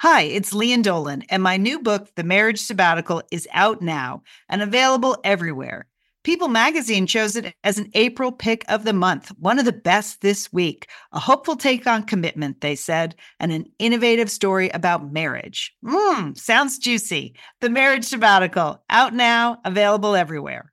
Hi, it's Lian Dolan, and my new book, The Marriage Sabbatical, is out now and available everywhere. People magazine chose it as an April pick of the month, one of the best this week. A hopeful take on commitment, they said, and an innovative story about marriage. Mmm, sounds juicy. The Marriage Sabbatical, out now, available everywhere.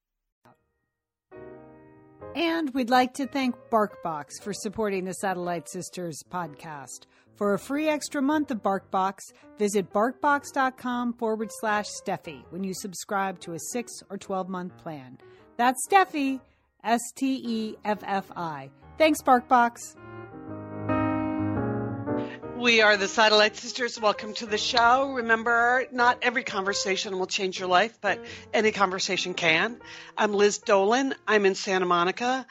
And we'd like to thank BarkBox for supporting the Satellite Sisters podcast. For a free extra month of BarkBox, visit barkbox.com forward slash Steffi when you subscribe to a 6 or 12 month plan. That's Steffi, S T E F F I. Thanks, BarkBox. We are the Satellite Sisters. Welcome to the show. Remember, not every conversation will change your life, but any conversation can. I'm Liz Dolan. I'm in Santa Monica.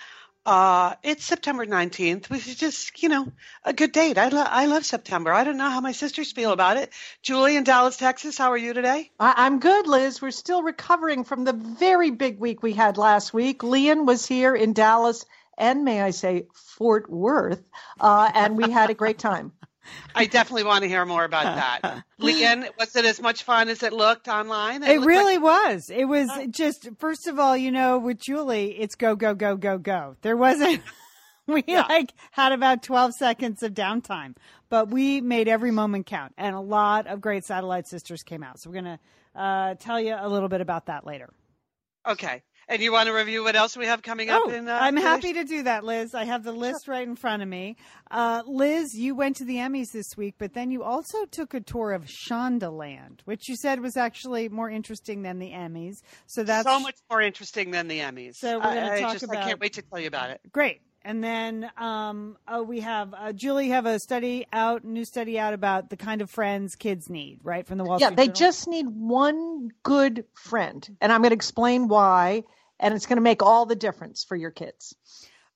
Uh, it's September 19th, which is just, you know, a good date. I, lo- I love September. I don't know how my sisters feel about it. Julie in Dallas, Texas, how are you today? I- I'm good, Liz. We're still recovering from the very big week we had last week. Lian was here in Dallas and, may I say, Fort Worth, uh, and we had a great time. I definitely want to hear more about that. Lian, was it as much fun as it looked online? It, looked really like- was. It was just, first of all, you know, with Julie, it's go, go, go, go, go. There wasn't, we Yeah. like had about 12 seconds of downtime, but we made every moment count and a lot of great satellite sisters came out. So we're going to uh, tell you a little bit about that later. Okay. And you want to review what else we have coming up Oh, in uh, I'm happy to do that, Liz. I have the list right in front of me. Uh, Liz, you went to the Emmys this week, but then you also took a tour of Shondaland, which you said was actually more interesting than the Emmys. So that's so much more interesting than the Emmys. So we're I, I talk just, I can't wait to tell you about it. great. And then um, oh, we have uh, Julie have a study out, new study out about the kind of friends kids need, right from the Wall Yeah, Street Yeah, they Journal. just need one good friend, and I'm going to explain why, and it's going to make all the difference for your kids.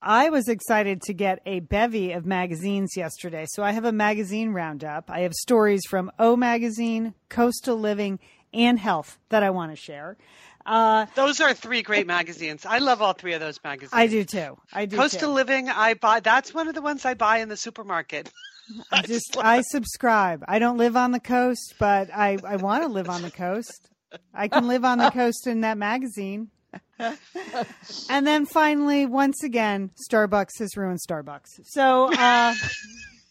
I was excited to get a bevy of magazines yesterday. So I have a magazine roundup. I have stories from O Magazine, Coastal Living, and Health that I want to share. Uh, Those are three great magazines. I love all three of those magazines. I do too. I do Coastal too. Living, I buy. That's one of the ones I buy in the supermarket. I just I subscribe. I don't live on the coast, but I I want to live on the coast. I can live on the coast in that magazine. and then finally, once again, Starbucks has ruined Starbucks. So, uh,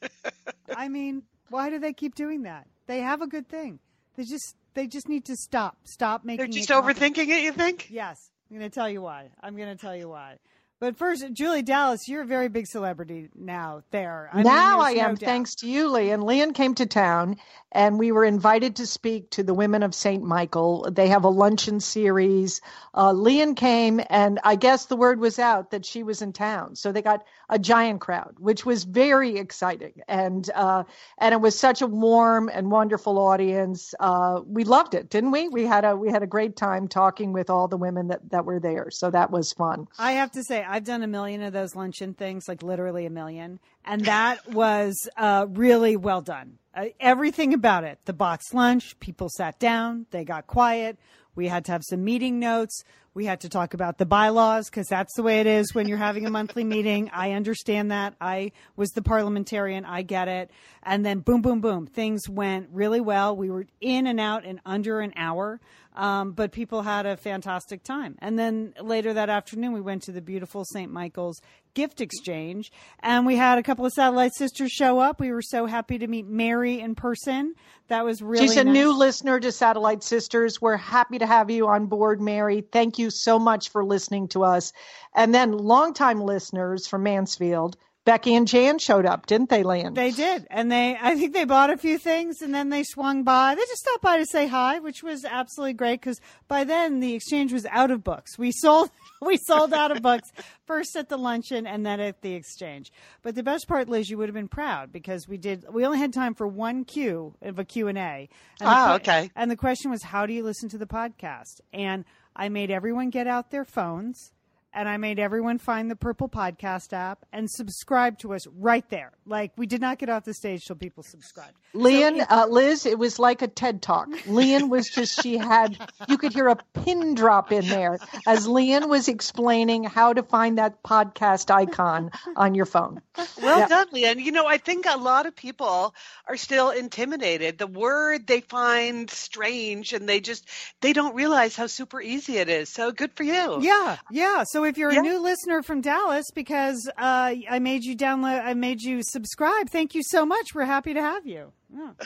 I mean, why do they keep doing that? They have a good thing. They just they just need to stop. Stop making. They're just it overthinking it. You think? Yes, I'm going to tell you why. I'm going to tell you why. But first, Julie Dallas, you're a very big celebrity now. There, I mean, now I there's no am, doubt. thanks to you, Lee. And Lian came to town, and we were invited to speak to the women of St. Michael. They have a luncheon series. Uh, Lian came, and I guess the word was out that she was in town, so they got a giant crowd, which was very exciting. And uh, and it was such a warm and wonderful audience. Uh, we loved it, didn't we? We had a we had a great time talking with all the women that that were there, so that was fun. I have to say, I've done a million of those luncheon things, like literally a million, and that was uh, really well done. Uh, everything about it the box lunch, people sat down, they got quiet. We had to have some meeting notes. We had to talk about the bylaws because that's the way it is when you're having a monthly meeting. I understand that. I was the parliamentarian. I get it. And then boom, boom, boom. Things went really well. We were in and out in under an hour. Um, but people had a fantastic time. And then later that afternoon, we went to the beautiful St. Michael's gift exchange, and we had a couple of satellite sisters show up. We were so happy to meet Mary in person. That was really She's a nice. new listener to Satellite Sisters. We're happy to have you on board, Mary. Thank you so much for listening to us. And then longtime listeners from Mansfield, Becky and Jan showed up, didn't they, Lan? They did, and they I think they bought a few things, and then they swung by. They just stopped by to say hi, which was absolutely great because by then the exchange was out of books. We sold we sold out of books first at the luncheon and then at the exchange. But the best part, Liz, you would have been proud because we did. We only had time for one Q of a Q and A. Ah, okay. And the question was, how do you listen to the podcast? And I made everyone get out their phones and I made everyone find the Purple Podcast app and subscribe to us right there. Like we did not get off the stage till people subscribed. Lian, so uh, Liz, it was like a TED talk. Lian was just she had you could hear a pin drop in there as Lian was explaining how to find that podcast icon on your phone. Well yeah. done, Lian. You know, I think a lot of people are still intimidated. The word they find strange and they just they don't realize how super easy it is. So good for you. Yeah, yeah. So if you're yeah. a new listener from Dallas, because uh, I made you download, I made you subscribe. Thank you so much. We're happy to have you. Yeah.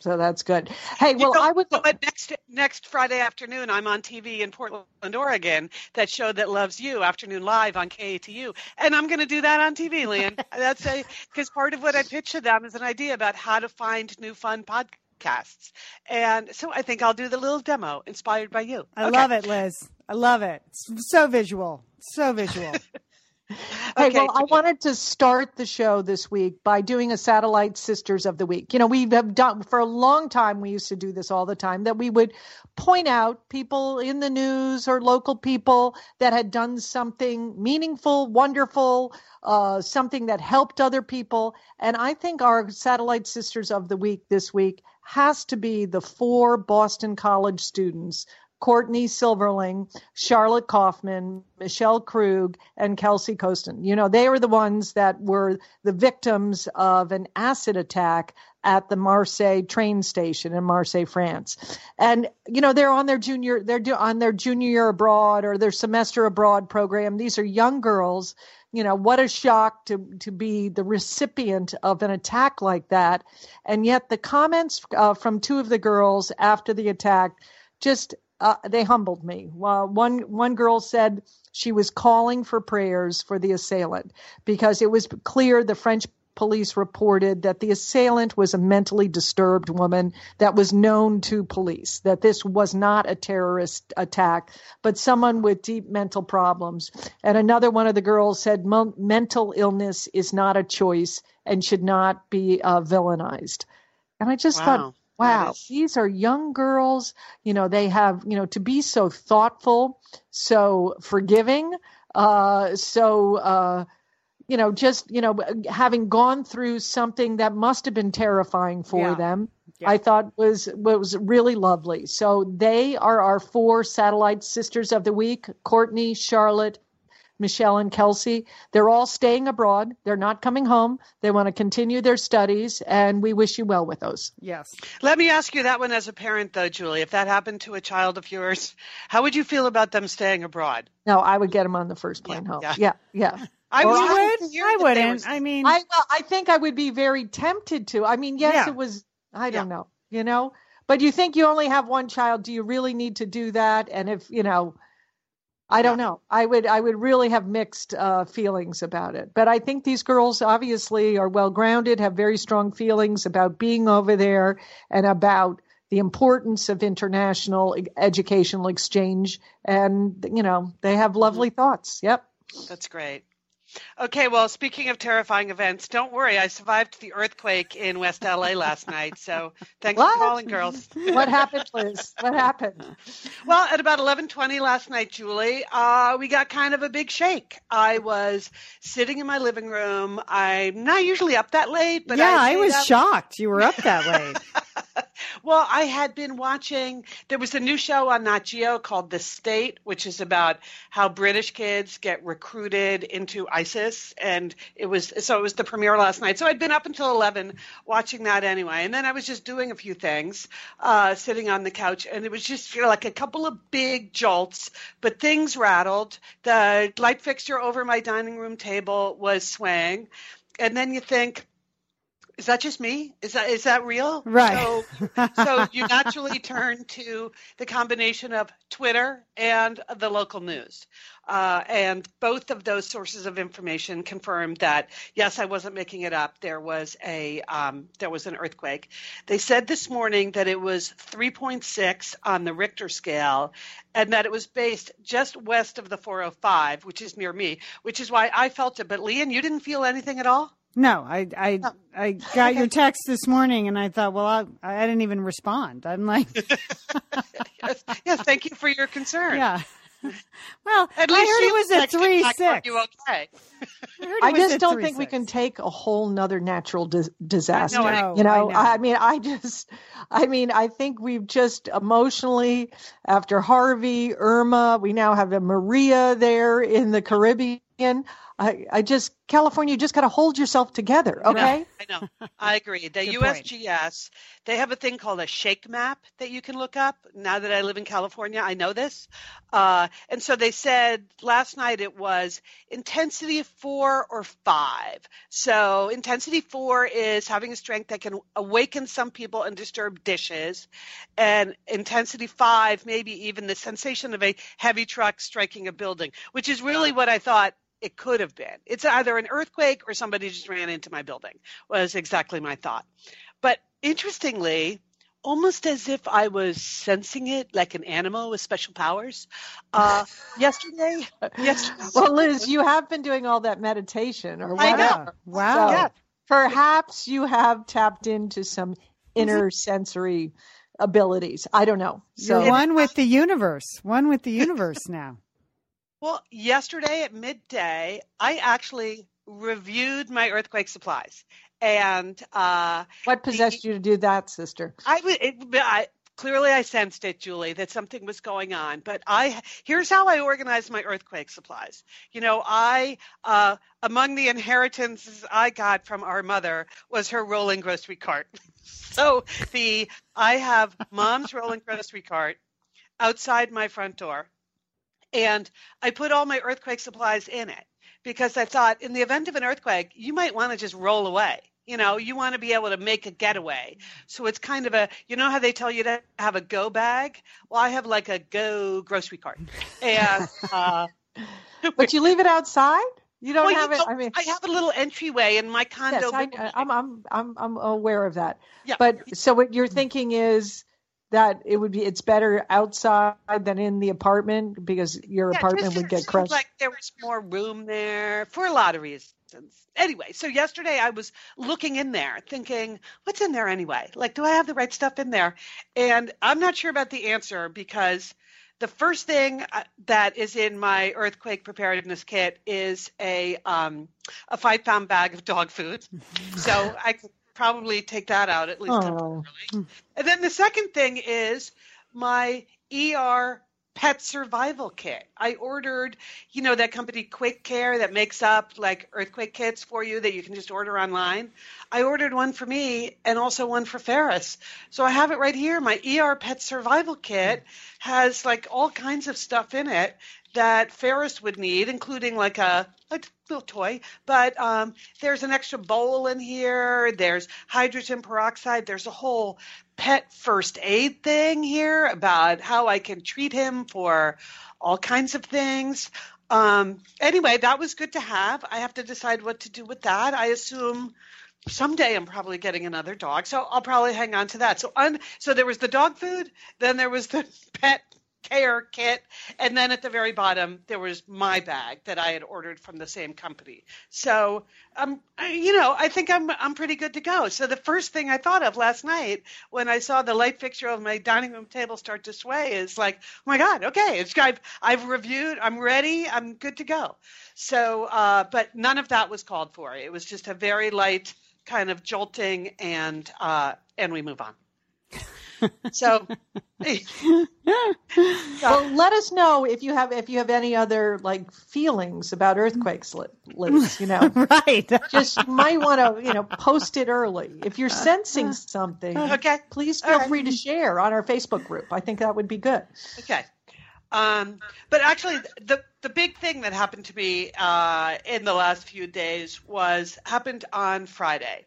So that's good. Hey, well, you know, I would. But next next Friday afternoon, I'm on TV in Portland, Oregon. That show that loves you, afternoon live on KATU, and I'm going to do that on TV, Lian. That's a because part of what I pitched to them is an idea about how to find new fun podcasts, and so I think I'll do the little demo inspired by you. I okay. love it, Liz. I love it. It's so visual, so visual. Hey, okay. well, I wanted to start the show this week by doing a satellite sisters of the week. You know, we have done for a long time, we used to do this all the time, that we would point out people in the news or local people that had done something meaningful, wonderful, uh, something that helped other people. And I think our satellite sisters of the week this week has to be the four Boston College students Courtney Siverling, Charlotte Kaufman, Michelle Krug, and Kelsey Kostin. You know, they were the ones that were the victims of an acid attack at the Marseille train station in Marseille, France. And you know, they're on their junior they're on their junior year abroad or their semester abroad program. These are young girls. You know, what a shock to to be the recipient of an attack like that. And yet the comments uh, from two of the girls after the attack just uh, they humbled me. Uh, one one girl said she was calling for prayers for the assailant because it was clear the French police reported that the assailant was a mentally disturbed woman that was known to police, that this was not a terrorist attack, but someone with deep mental problems. And another one of the girls said mental illness is not a choice and should not be uh, villainized. And I just wow. thought, wow, is... these are young girls. You know, they have, you know, to be so thoughtful, so forgiving, uh, so, uh, you know, just, you know, having gone through something that must have been terrifying for yeah. them. Yeah. I thought was was really lovely. So they are our four satellite sisters of the week: Courtney, Charlotte, Michelle and Kelsey. They're all staying abroad. They're not coming home. They want to continue their studies, and we wish you well with those. Yes. Let me ask you that one as a parent, though, Julie. If that happened to a child of yours, how would you feel about them staying abroad? No, I would get them on the first plane yeah, home. Yeah, yeah. yeah. I would. I wouldn't. I mean, I well, I think I would be very tempted to. I mean, yes, yeah. it was. I don't know. You know, but you think you only have one child? Do you really need to do that? And if you know I don't know. I would I would really have mixed uh, feelings about it. But I think these girls obviously are well grounded, have very strong feelings about being over there and about the importance of international educational exchange. And you know, they have lovely mm-hmm. thoughts. Yep. That's great. Okay, well, speaking of terrifying events, don't worry. I survived the earthquake in West LA last night. So thanks what? for calling, girls. what happened, Liz? What happened? Well, at about 11:20 last night, Julie, uh, we got kind of a big shake. I was sitting in my living room. I'm not usually up that late, but yeah, I, I was shocked you were up that late. well, I had been watching. There was a new show on Nat Geo called The State, which is about how British kids get recruited into ISIS, and it was so it was the premiere last night. So I'd been up until eleven watching that anyway, and then I was just doing a few things, uh, sitting on the couch, and it was just you know, like a couple of big jolts, but things rattled. The light fixture over my dining room table was swaying, and then you think is that just me? Is that is that real? Right. So, so you naturally turn to the combination of Twitter and the local news, uh, and both of those sources of information confirmed that yes, I wasn't making it up. There was a um, there was an earthquake. They said this morning that it was 3.6 on the Richter scale, and that it was based just west of the 405, which is near me, which is why I felt it. But Lian, you didn't feel anything at all. No, I I oh. I got okay. your text this morning, and I thought, well, I, I didn't even respond. I'm like, yes, yes, thank you for your concern. Yeah. well, At I least heard you it was a three six. You okay? I, I just don't think we can take a whole nother natural dis- disaster. I know, you know, I know. I mean, I just, I mean, I think we've just emotionally, after Harvey, Irma, we now have a Maria there in the Caribbean. I, I just, California, you just got to hold yourself together, okay? I know. I agree. The Good point. USGS, they have a thing called a shake map that you can look up. Now that I live in California, I know this. Uh, and so they said last night it was intensity four or five. So intensity four is having a strength that can awaken some people and disturb dishes. And intensity five, maybe even the sensation of a heavy truck striking a building, which is really what I thought it could have been. It's either an earthquake or somebody just ran into my building, was exactly my thought. But interestingly, almost as if I was sensing it like an animal with special powers, uh, yesterday, yesterday, Well, Liz, you have been doing all that meditation or I know. whatever. Wow. So Yeah. perhaps you have tapped into some inner sensory abilities. I don't know. So You're one with the universe. One with the universe now. Well, yesterday at midday, I actually reviewed my earthquake supplies, and uh, what possessed you to do that, sister? I, it, I clearly I sensed it, Julie, that something was going on. But I here's how I organized my earthquake supplies. You know, I uh, among the inheritances I got from our mother was her rolling grocery cart. so the I have mom's rolling grocery cart outside my front door, and I put all my earthquake supplies in it because I thought in the event of an earthquake, you might want to just roll away. You know, you want to be able to make a getaway. So it's kind of a, you know how they tell you to have a go bag? Well, I have like a go grocery cart. And, uh, But you leave it outside? You don't well, you have it. I mean, I have a little entryway in my condo. yes, I, I'm, I'm, I'm, I'm aware of that. Yeah. But so what you're thinking is that it would be it's better outside than in the apartment because your Yeah, apartment would get crushed. Like there was more room there for a lot of reasons. Anyway, so yesterday I was looking in there, thinking, what's in there anyway? Like, do I have the right stuff in there? And I'm not sure about the answer because the first thing uh, that is in my earthquake preparedness kit is a um, a five pound bag of dog food. so I could probably take that out at least Oh. temporarily. And then the second thing is my ER pet survival kit. I ordered, you know, that company QuakeKare that makes up like earthquake kits for you that you can just order online. I ordered one for me and also one for Ferris. So I have it right here. My ER pet survival kit has like all kinds of stuff in it that Ferris would need, including like a, a little toy. But um, there's an extra bowl in here. There's hydrogen peroxide. There's a whole pet first aid thing here about how I can treat him for all kinds of things. Um, anyway, that was good to have. I have to decide what to do with that. I assume someday I'm probably getting another dog, so I'll probably hang on to that. So, un- so there was the dog food, then there was the pet care kit, and then at the very bottom there was my bag that I had ordered from the same company. So, um, I, you know, I think I'm I'm pretty good to go. So the first thing I thought of last night when I saw the light fixture of my dining room table start to sway is like, oh my God, okay, it's I've I've reviewed, I'm ready, I'm good to go. So, uh, but none of that was called for. It was just a very light kind of jolting, and uh, and we move on. So. Well, let us know if you have if you have any other like feelings about earthquakes, Li- Liz. You know, right. just you might want to you know post it early if you're sensing something. Okay. Please feel right. free to share on our Facebook group. I think that would be good. Okay. Um, but actually, the the big thing that happened to me uh, in the last few days was happened on Friday,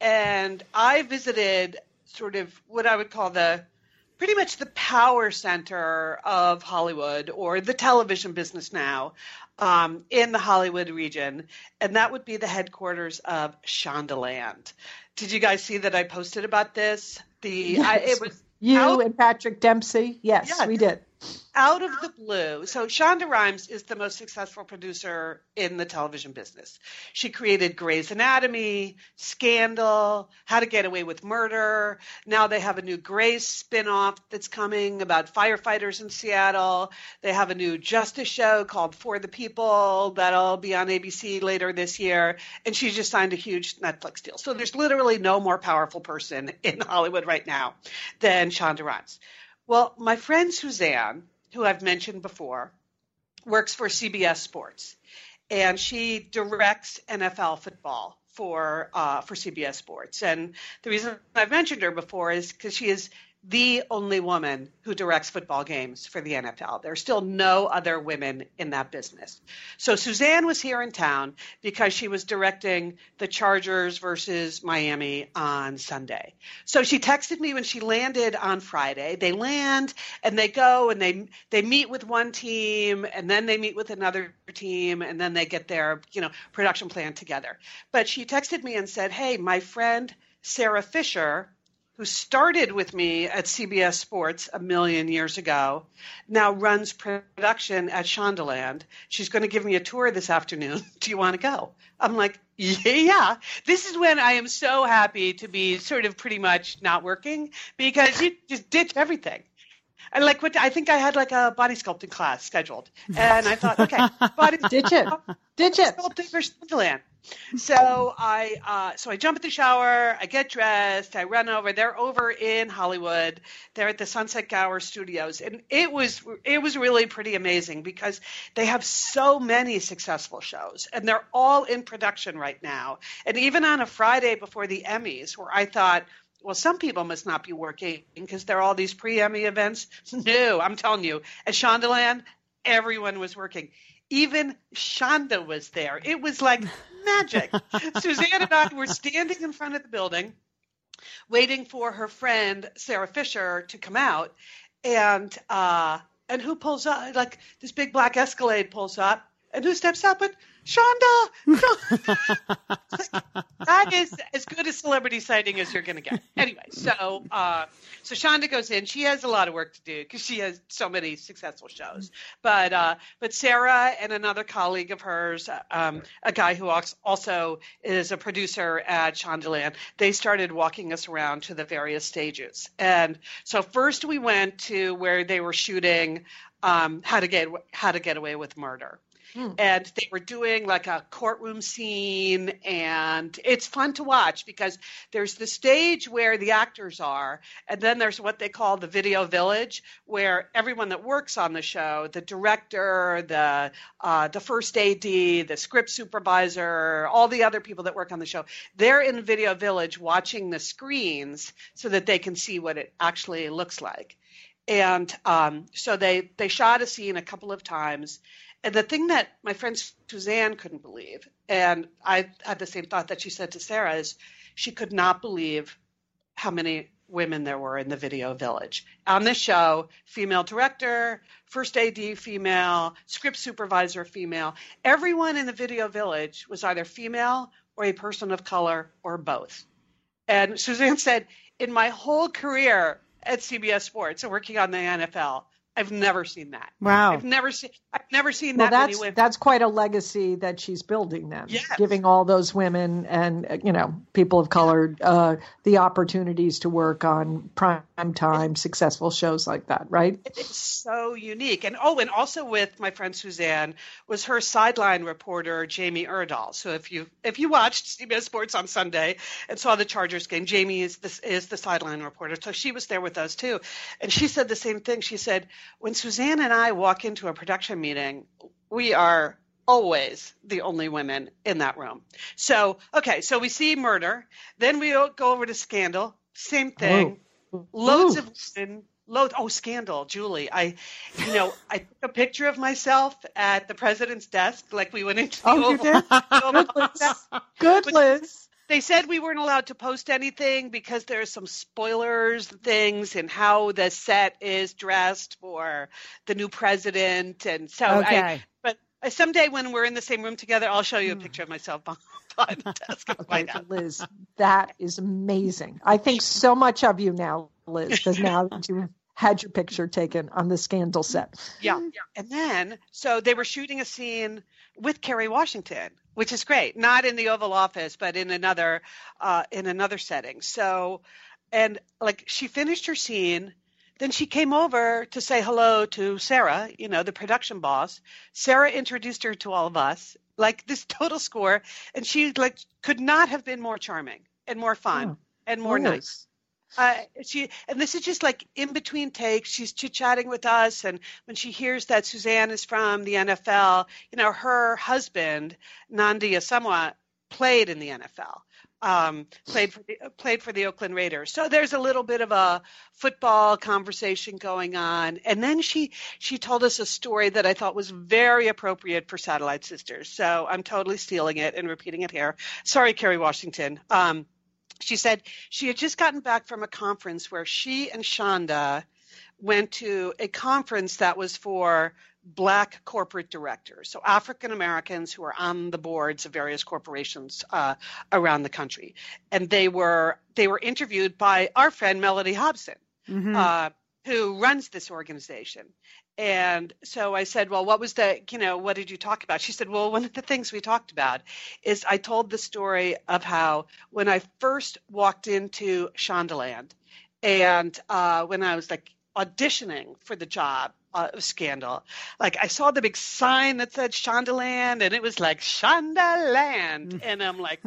and I visited sort of what I would call the pretty much the power center of Hollywood or the television business now um, in the Hollywood region, and that would be the headquarters of Shondaland. Did you guys see that I posted about this? The I, it was You Out- and Patrick Dempsey. Yes, Yeah. we did. Out of the blue. So Shonda Rhimes is the most successful producer in the television business. She created Grey's Anatomy, Scandal, How to Get Away with Murder. Now they have a new Grey's spinoff that's coming about firefighters in Seattle. They have a new Justice show called For the People that'll be on ABC later this year. And she just signed a huge Netflix deal. So there's literally no more powerful person in Hollywood right now than Shonda Rhimes. Well, my friend Suzanne, who I've mentioned before, works for CBS Sports, and she directs NFL football for uh, for CBS Sports. And the reason I've mentioned her before is because she is the only woman who directs football games for the NFL. There's still no other women in that business. So Suzanne was here in town because she was directing the Chargers versus Miami on Sunday. So she texted me when she landed on Friday. They land and they go and they they meet with one team and then they meet with another team and then they get their, you know, production plan together. But she texted me and said, "Hey, my friend Sarah Fisher who started with me at CBS Sports a million years ago, now runs production at Shondaland. She's going to give me a tour this afternoon. Do you want to go? I'm like, yeah. This is when I am so happy to be sort of pretty much not working because you just ditch everything. And like what I think I had like a body sculpting class scheduled, and I thought, okay, body ditch it, ditch it. Sculpting for Shondaland. So I uh, so I jump in the shower, I get dressed, I run over. They're over in Hollywood. They're at the Sunset Gower Studios, and it was it was really pretty amazing because they have so many successful shows, and they're all in production right now. And even on a Friday before the Emmys, where I thought well, some people must not be working because there are all these pre Emmy events. No, I'm telling you, at Shondaland, everyone was working. Even Shonda was there. It was like magic. Suzanne and I were standing in front of the building, waiting for her friend Sarah Fisher to come out, and uh, and who pulls up? Like this big black Escalade pulls up, and who steps up? But Shonda, that is as good a celebrity sighting as you're going to get. Anyway, so uh, so Shonda goes in. She has a lot of work to do because she has so many successful shows. But uh, but Sarah and another colleague of hers, um, a guy who also is a producer at Shondaland, they started walking us around to the various stages. And so first we went to where they were shooting um, how to get how to get away with murder Hmm. And they were doing like a courtroom scene, and it's fun to watch because there's the stage where the actors are, and then there's what they call the video village, where everyone that works on the show, the director, the uh, the first AD, the script supervisor, all the other people that work on the show, they're in video village watching the screens so that they can see what it actually looks like and um, so they they shot a scene a couple of times and the thing that my friend Suzanne couldn't believe, and I had the same thought that she said to Sarah, is she could not believe how many women there were in the video village. On this show, female director, first AD female, script supervisor female. Everyone in the video village was either female or a person of color or both. And Suzanne said, in my whole career at CBS Sports and working on the NFL, I've never seen that. Wow. I've never seen I've never seen well, that that's, That's quite a legacy that she's building then. Yes. Giving all those women and you know, people of color uh, the opportunities to work on prime time successful shows like that, right? It's so unique. And oh, and also with my friend Suzanne was her sideline reporter Jamie Erdahl. So if you if you watched CBS Sports on Sunday and saw the Chargers game, Jamie is the, is the sideline reporter. So she was there with us too. And she said the same thing. She said when Suzanne and I walk into a production meeting, we are always the only women in that room. So, okay, so we see murder, then we go over to scandal, same oh. thing. Oh. Loads Ooh. of women loads oh scandal julie i you know i took a picture of myself at the president's desk like we went into the oh, you did? good liz, good liz they said we weren't allowed to post anything because there's some spoilers things and how the set is dressed for the new president and so okay. I, but someday when we're in the same room together i'll show you a hmm. picture of myself behind the desk okay, liz that is amazing i think so much of you now liz because now that you had your picture taken on the scandal set. Yeah. And then, so they were shooting a scene with Kerry Washington, which is great. Not in the Oval Office, but in another uh, in another setting. So, and like she finished her scene, then she came over to say hello to Sarah, you know, the production boss. Sarah introduced her to all of us, like this total score, and she like could not have been more charming and more fun Oh, and more nice. Uh, she and this is just like in between takes. She's chit chatting with us, and when she hears that Suzanne is from the NFL, you know, her husband Nnamdi Asomugha played in the NFL, um, played for the played for the Oakland Raiders. So there's a little bit of a football conversation going on, and then she she told us a story that I thought was very appropriate for Satellite Sisters. So I'm totally stealing it and repeating it here. Sorry, Kerry Washington. Um, she said she had just gotten back from a conference where she and Shonda went to a conference that was for black corporate directors, so African Americans who are on the boards of various corporations uh, around the country, and they were they were interviewed by our friend Mellody Hobson, Mhm. uh, who runs this organization. And so I said, Well, what was the, you know, what did you talk about? She said, Well, one of the things we talked about is I told the story of how when I first walked into Shondaland and uh, when I was like auditioning for the job uh, of Scandal, like I saw the big sign that said Shondaland and it was like Shondaland. And I'm like,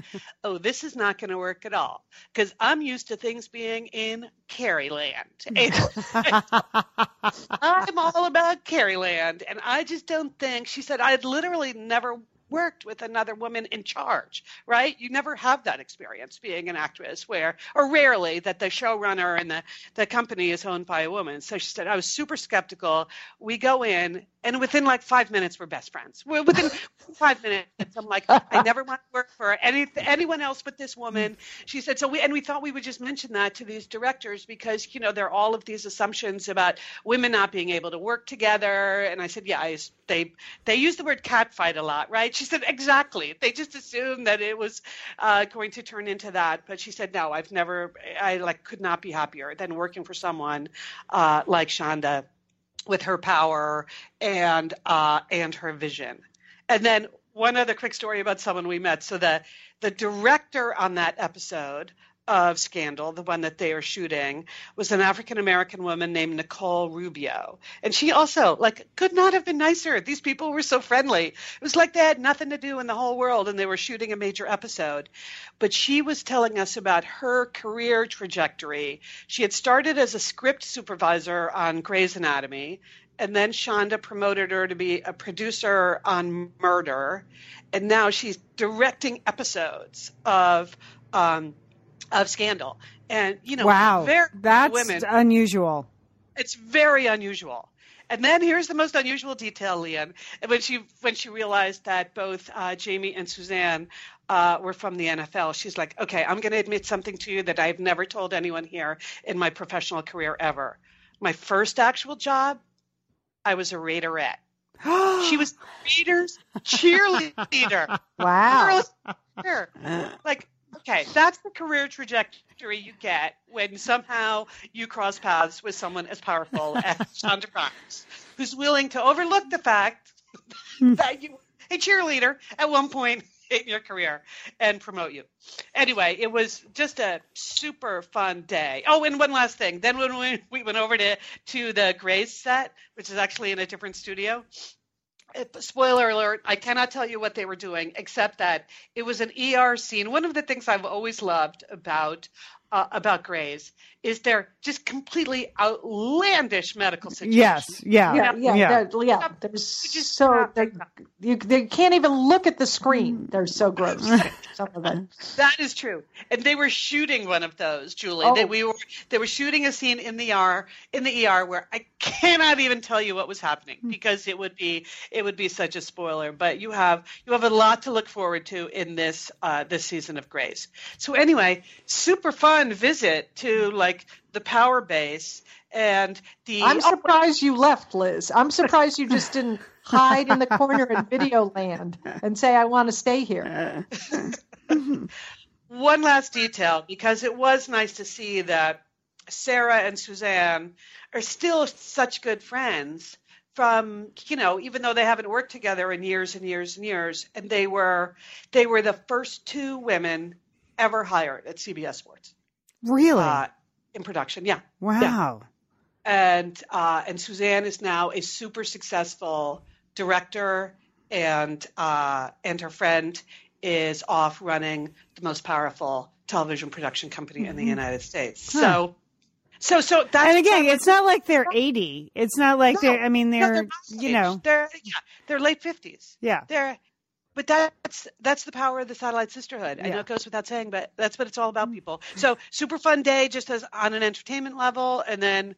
oh, this is not going to work at all because I'm used to things being in Kerryland. And I'm all about Kerryland. And I just don't think, she said, I'd literally never worked with another woman in charge, right? You never have that experience being an actress where, or rarely, that the showrunner and the, the company is owned by a woman. So she said, I was super skeptical. We go in, and within like five minutes, we're best friends. We're within five minutes, I'm like, I never want to work for any, anyone else but this woman. She said, so we, and we thought we would just mention that to these directors because, you know, there are all of these assumptions about women not being able to work together. And I said, yeah, I, they, they use the word catfight a lot, right? She said, exactly. They just assumed that it was uh, going to turn into that. But she said, no, I've never, I like could not be happier than working for someone uh, like Shonda with her power and uh, and her vision. And then one other quick story about someone we met. So the the director on that episode of Scandal, the one that they are shooting, was an African American woman named Nicole Rubio. And she also, like, could not have been nicer. These people were so friendly. It was like they had nothing to do in the whole world and they were shooting a major episode. But she was telling us about her career trajectory. She had started as a script supervisor on Grey's Anatomy. And then Shonda promoted her to be a producer on Murder. And now she's directing episodes of um, of Scandal. And you know, wow, that's women. unusual. It's very unusual. And then here's the most unusual detail, Lian. When she when she realized that both uh, Jamie and Suzanne uh, were from the NFL, she's like, "Okay, I'm going to admit something to you that I've never told anyone here in my professional career ever. My first actual job, I was a Raiderette. She was Raiders cheerleader. Wow. Sure. Like, okay, that's the career trajectory you get when somehow you cross paths with someone as powerful as Shonda Rhimes, who's willing to overlook the fact hmm. that you a cheerleader at one point in your career and promote you. Anyway, it was just a super fun day. Oh, and one last thing. Then when we, we went over to, to the Grey's set, which is actually in a different studio, spoiler alert, I cannot tell you what they were doing, except that it was an ER scene. One of the things I've always loved about uh, about Grey's is their just completely outlandish medical situations. Yes, yeah, Yeah, yeah, yeah. they're- yeah. There's just so have they you they can't even look at the screen. They're so gross. Some of them. That is true, and they were shooting one of those, Julie. Oh. That we were they were shooting a scene in the ER in the ER where I cannot even tell you what was happening because it would be it would be such a spoiler. But you have you have a lot to look forward to in this uh, this season of Grey's. So anyway, super fun visit to like the power base and the I'm surprised you left, Liz. I'm surprised you just didn't hide in the corner in video land and say I want to stay here. one last detail because it was nice to see that Sarah and Suzanne are still such good friends from you know even though they haven't worked together in years and years and years and they were they were the first two women ever hired at CBS Sports Really? uh, in production yeah wow. and uh, and Suzanne is now a super successful director, and uh, and her friend is off running the most powerful television production company in the United States. Mm-hmm. Huh. So, so so that's And again, it's not like they're 80. It's not like No, they're, I mean, they're, they're you know, they're yeah, they're late fifties. yeah. They're but that's that's the power of the satellite sisterhood. I Yeah. know it goes without saying, but that's what it's all about, mm-hmm. people. So super fun day, just as on an entertainment level, and then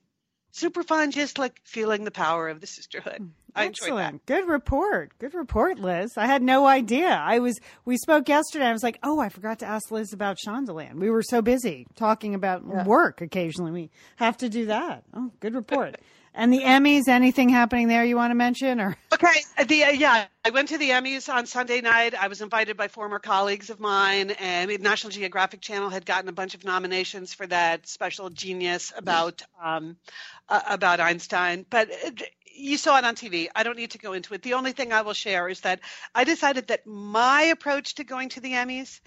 super fun, just like feeling the power of the sisterhood. Mm. I enjoyed that. Excellent. Good report. Good report, Liz. I had no idea. I was, we spoke yesterday. I was like, oh, I forgot to ask Liz about Shondaland. We were so busy talking about work occasionally. We have to do that. Oh, good report. and the Emmys, anything happening there you want to mention or? Okay, the uh, yeah, I went to the Emmys on Sunday night. I was invited by former colleagues of mine, and National Geographic Channel had gotten a bunch of nominations for that special genius about um, uh, about Einstein. But uh, you saw it on TV. I don't need to go into it. The only thing I will share is that I decided that my approach to going to the Emmys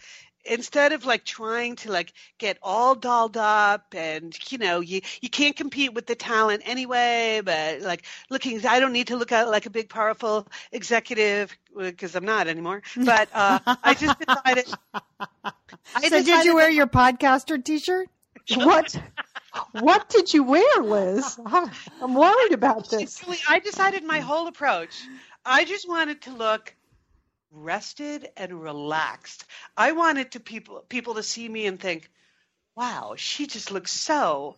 instead of like trying to like get all dolled up and you know you you can't compete with the talent anyway but like looking i don't need to look out like a big powerful executive because i'm not anymore but uh i just decided I so did you wear that- your podcaster t-shirt? What? What did you wear, Liz? I'm worried about this. Julie, I decided my whole approach. I just wanted to look rested and relaxed. I wanted to people people to see me and think, "Wow, she just looks so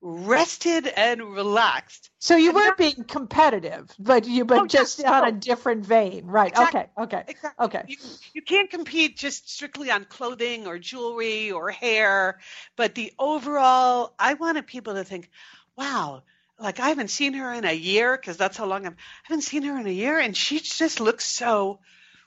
rested and relaxed." So you And weren't being competitive, but you but Oh, just on no. a different vein, right? Exactly. Okay, okay, Exactly. okay. You, you can't compete just strictly on clothing or jewelry or hair, but the overall, I wanted people to think, wow, like I haven't seen her in a year because that's how long I've, I haven't seen her in a year, and she just looks so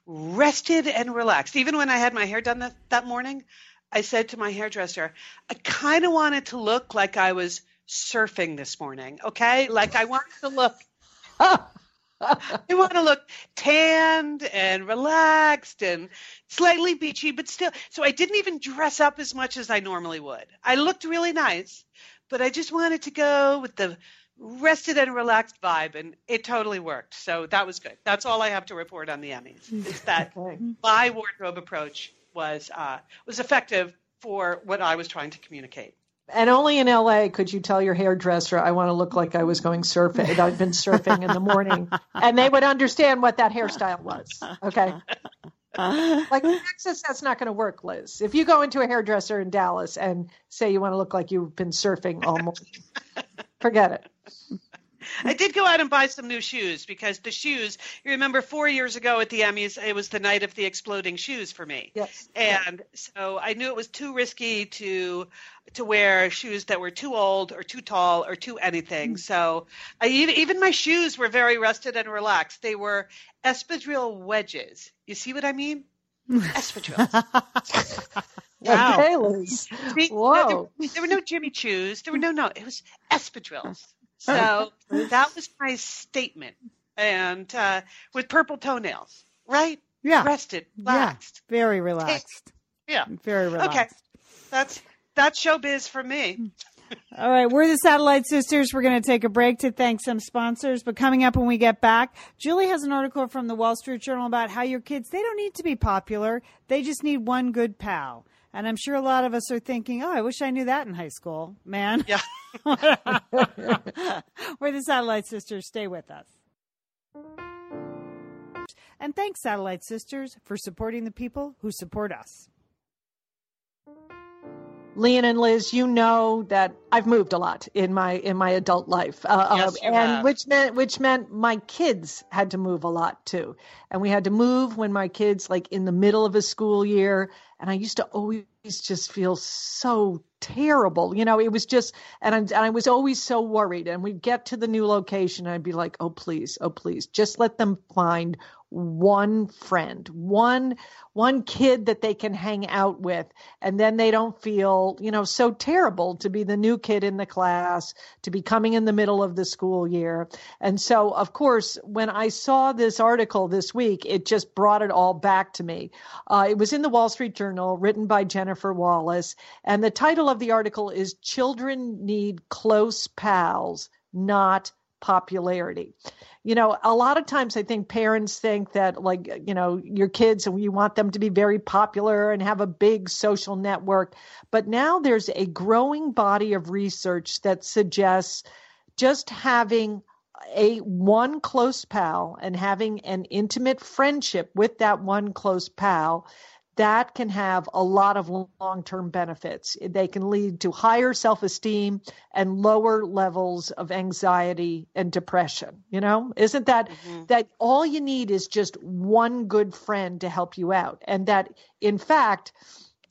rested and relaxed. Even when I had my hair done that, that morning, I said to my hairdresser, I kind of wanted to look like I was surfing this morning, okay? Like I wanted to look I want to look tanned and relaxed and slightly beachy, but still. So I didn't even dress up as much as I normally would. I looked really nice, but I just wanted to go with the rested and relaxed vibe, and it totally worked. So that was good. That's all I have to report on the Emmys. Is that Okay. my wardrobe approach was uh, was effective for what I was trying to communicate. And only in LA could you tell your hairdresser, I want to look like I was going surfing. I've been surfing in the morning. And they would understand what that hairstyle was. Okay. Like in Texas, that's not going to work, Liz. If you go into a hairdresser in Dallas and say you want to look like you've been surfing all morning, forget it. I did go out and buy some new shoes because the shoes, you remember four years ago at the Emmys, it was the night of the exploding shoes for me. Yes. And so I knew it was too risky to to wear shoes that were too old or too tall or too anything. Mm. So I even even my shoes were very rested and relaxed. They were espadrille wedges. You see what I mean? Espadrilles. Wow. See, no, Whoa. there, there were no Jimmy Choos. There were no no. It was espadrilles. So that was my statement, and uh, with purple toenails, right? Yeah. Rested, Yeah. relaxed. Very relaxed. Yeah. Very relaxed. Okay. That's that's showbiz for me. All right, we're the Satellite Sisters. We're going to take a break to thank some sponsors. But coming up when we get back, Julie has an article from the Wall Street Journal about how your kids, they don't need to be popular. They just need one good pal. And I'm sure a lot of us are thinking, oh, I wish I knew that in high school, man. Yeah. we're the Satellite Sisters. Stay with us. And thanks, Satellite Sisters, for supporting the people who support us. Lian and Liz, you know that I've moved a lot in my in my adult life, uh, Yes, uh, and have. which meant which meant my kids had to move a lot too, and we had to move when my kids like in the middle of a school year, and I used to always just feel so terrible. You know, it was just, and I, and I was always so worried. And we'd get to the new location, and I'd be like, oh, please, oh, please, just let them find one friend, one one kid that they can hang out with and then they don't feel, you know, so terrible to be the new kid in the class, to be coming in the middle of the school year. And so, of course, when I saw this article this week, it just brought it all back to me. Uh, it was in the Wall Street Journal, written by Jennifer Wallace, and the title of the article is Children Need Close Pals, Not Popularity you know, a lot of times I think parents think that, like, you know, your kids, and you want them to be very popular and have a big social network. But now there's a growing body of research that suggests just having a one close pal and having an intimate friendship with that one close pal that can have a lot of long term benefits. They can lead to higher self esteem and lower levels of anxiety and depression. You know, isn't that mm-hmm. that all you need is just one good friend to help you out? And that, in fact,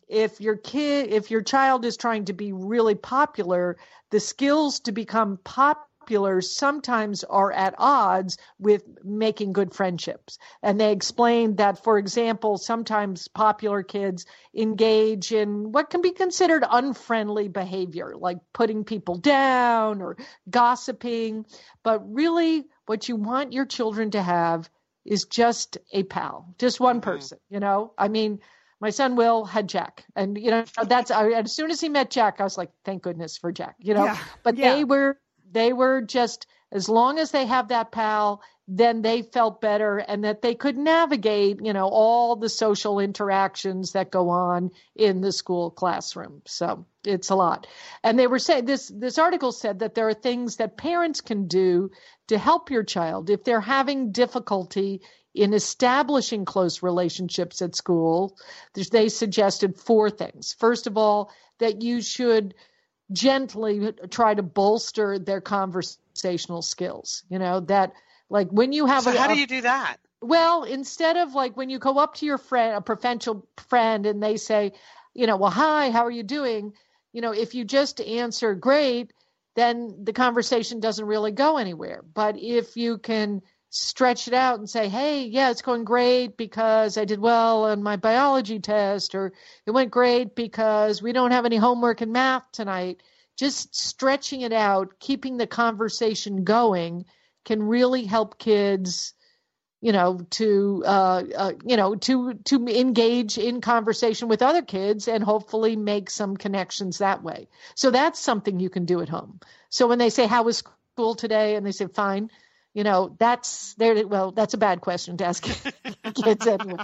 if your kid, if your child is trying to be really popular, the skills to become pop popular sometimes are at odds with making good friendships. And they explain that, for example, sometimes popular kids engage in what can be considered unfriendly behavior, like putting people down or gossiping. But really, what you want your children to have is just a pal, just one mm-hmm. person, you know? I mean, my son Will had Jack, and you know that's I, as soon as he met Jack, I was like, thank goodness for Jack, you know. Yeah, but yeah. they were they were just as long as they have that pal then they felt better and that they could navigate you know all the social interactions that go on in the school classroom. So it's a lot. And they were saying this this article said that there are things that parents can do to help your child if they're having difficulty in establishing close relationships at school. They suggested four things. First of all that you should gently try to bolster their conversational skills. You know, that like when you have so a, how do you do that? Well, instead of like when you go up to your friend, a potential friend, and they say, you know, well, hi, how are you doing? You know, if you just answer great, then the conversation doesn't really go anywhere. But if you can stretch it out and say, hey, yeah, it's going great because I did well on my biology test, or it went great because we don't have any homework in math tonight. Just stretching it out, keeping the conversation going can really help kids you know to uh, uh, you know to to engage in conversation with other kids and hopefully make some connections that way. So that's something you can do at home. So when they say how was school today? and they say fine you know that's there well that's a bad question to ask kids anyway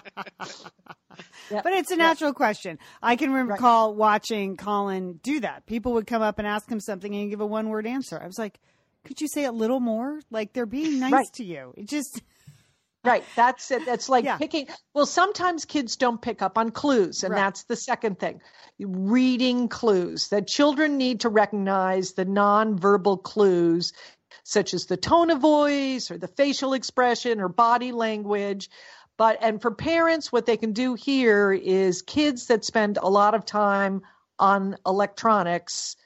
yep. but it's a natural yep. question i can recall right. watching colin do that people would come up and ask him something and give a one word answer i was like could you say a little more like they're being nice right. to you it just Right. That's it. That's like yeah. picking. Well, sometimes kids don't pick up on clues. And right. that's the second thing reading clues that children need to recognize the nonverbal clues such as the tone of voice or the facial expression or body language. But, and for parents, what they can do here is kids that spend a lot of time on electronics,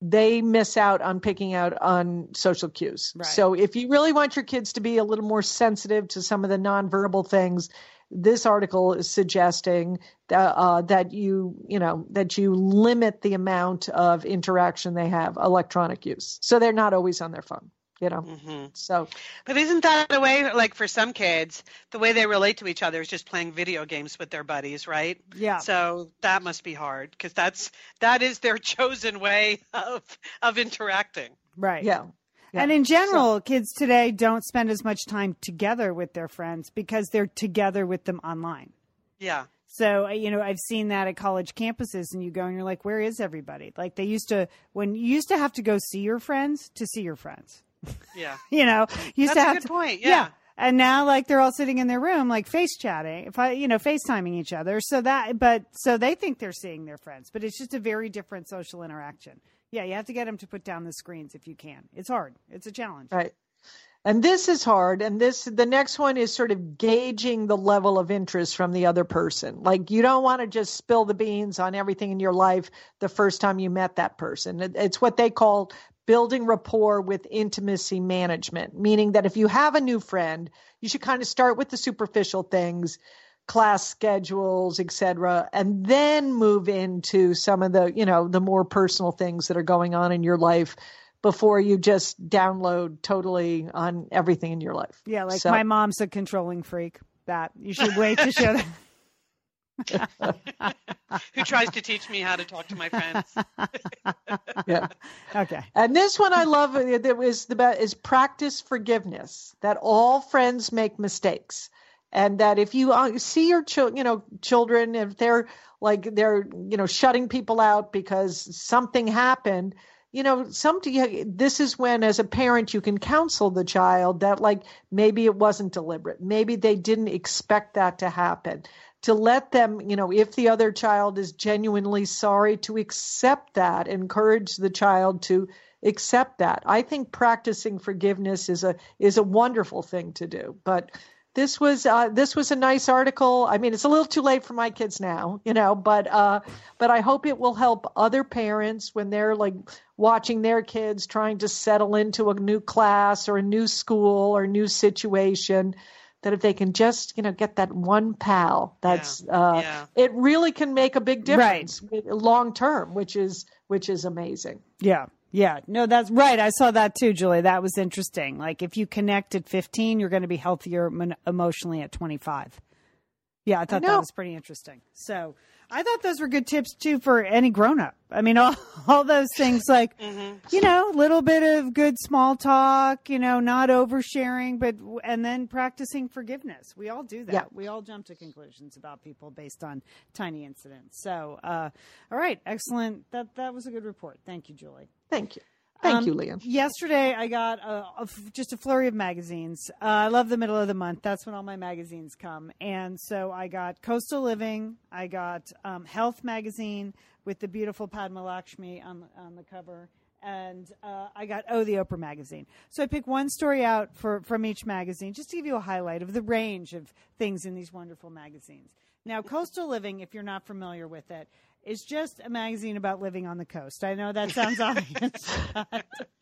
they miss out on picking out on social cues. Right. So if you really want your kids to be a little more sensitive to some of the nonverbal things, this article is suggesting that, uh, that you you know that you limit the amount of interaction they have electronic use. So they're not always on their phone you know? Mm-hmm. so but isn't that a way like for some kids the way they relate to each other is just playing video games with their buddies right? Yeah. So that must be hard because that's that is their chosen way of of interacting. Right. Yeah and in general, so, kids today don't spend as much time together with their friends because they're together with them online. Yeah. So, you know, I've seen that at college campuses and you go and you're like, where is everybody? Like they used to, when you used to have to go see your friends to see your friends. Yeah. you know, you used That's to have a good to, point. Yeah. yeah. And now like they're all sitting in their room, like face chatting, if I, you know, FaceTiming each other. So that, but so they think they're seeing their friends, but it's just a very different social interaction. Yeah, you have to get them to put down the screens if you can. It's hard. It's a challenge. Right. And this is hard. And this, the next one is sort of gauging the level of interest from the other person. Like you don't want to just spill the beans on everything in your life the first time you met that person. It's what they call building rapport with intimacy management, meaning that if you have a new friend, you should kind of start with the superficial things, class schedules, etc., and then move into some of the, you know, the more personal things that are going on in your life before you just download totally on everything in your life. Yeah, like so. my mom's a controlling freak. That you should wait to show that. who tries to teach me how to talk to my friends. yeah. Okay. And this one I love that was the best is practice forgiveness. That all friends make mistakes, and that if you uh, see your children, you know, children, if they're like they're you know shutting people out because something happened. You know, some this is when, as a parent, you can counsel the child that, like, maybe it wasn't deliberate. Maybe they didn't expect that to happen to let them, you know, if the other child is genuinely sorry, to accept that, encourage the child to accept that. I think practicing forgiveness is a is a wonderful thing to do. But this was uh, this was a nice article. I mean, it's a little too late for my kids now, you know, but uh, but I hope it will help other parents when they're like watching their kids trying to settle into a new class or a new school or a new situation that if they can just you know get that one pal that's yeah. Uh, yeah. it really can make a big difference right. long term which is which is amazing yeah yeah no that's right. I saw that too julie. That was interesting. Like if you connect at 15 you're going to be healthier emotionally at 25 yeah i thought I that was pretty interesting so I thought those were good tips too for any grown up. I mean, all, all those things like, mm-hmm. you know, a little bit of good small talk, you know, not oversharing, but, and then practicing forgiveness. We all do that. Yeah. We all jump to conclusions about people based on tiny incidents. So, uh, all right. Excellent. That, that was a good report. Thank you, Julie. Thank you. Thank um, you, Lian. Yesterday, I got a, a, just a flurry of magazines. Uh, I love the middle of the month. That's when all my magazines come. And so I got Coastal Living. I got um, Health Magazine with the beautiful Padma Lakshmi on, on the cover. And uh, I got Oh, the Oprah magazine. So I pick one story out for, from each magazine just to give you a highlight of the range of things in these wonderful magazines. Now, Coastal Living, if you're not familiar with it, is just a magazine about living on the coast. I know that sounds obvious.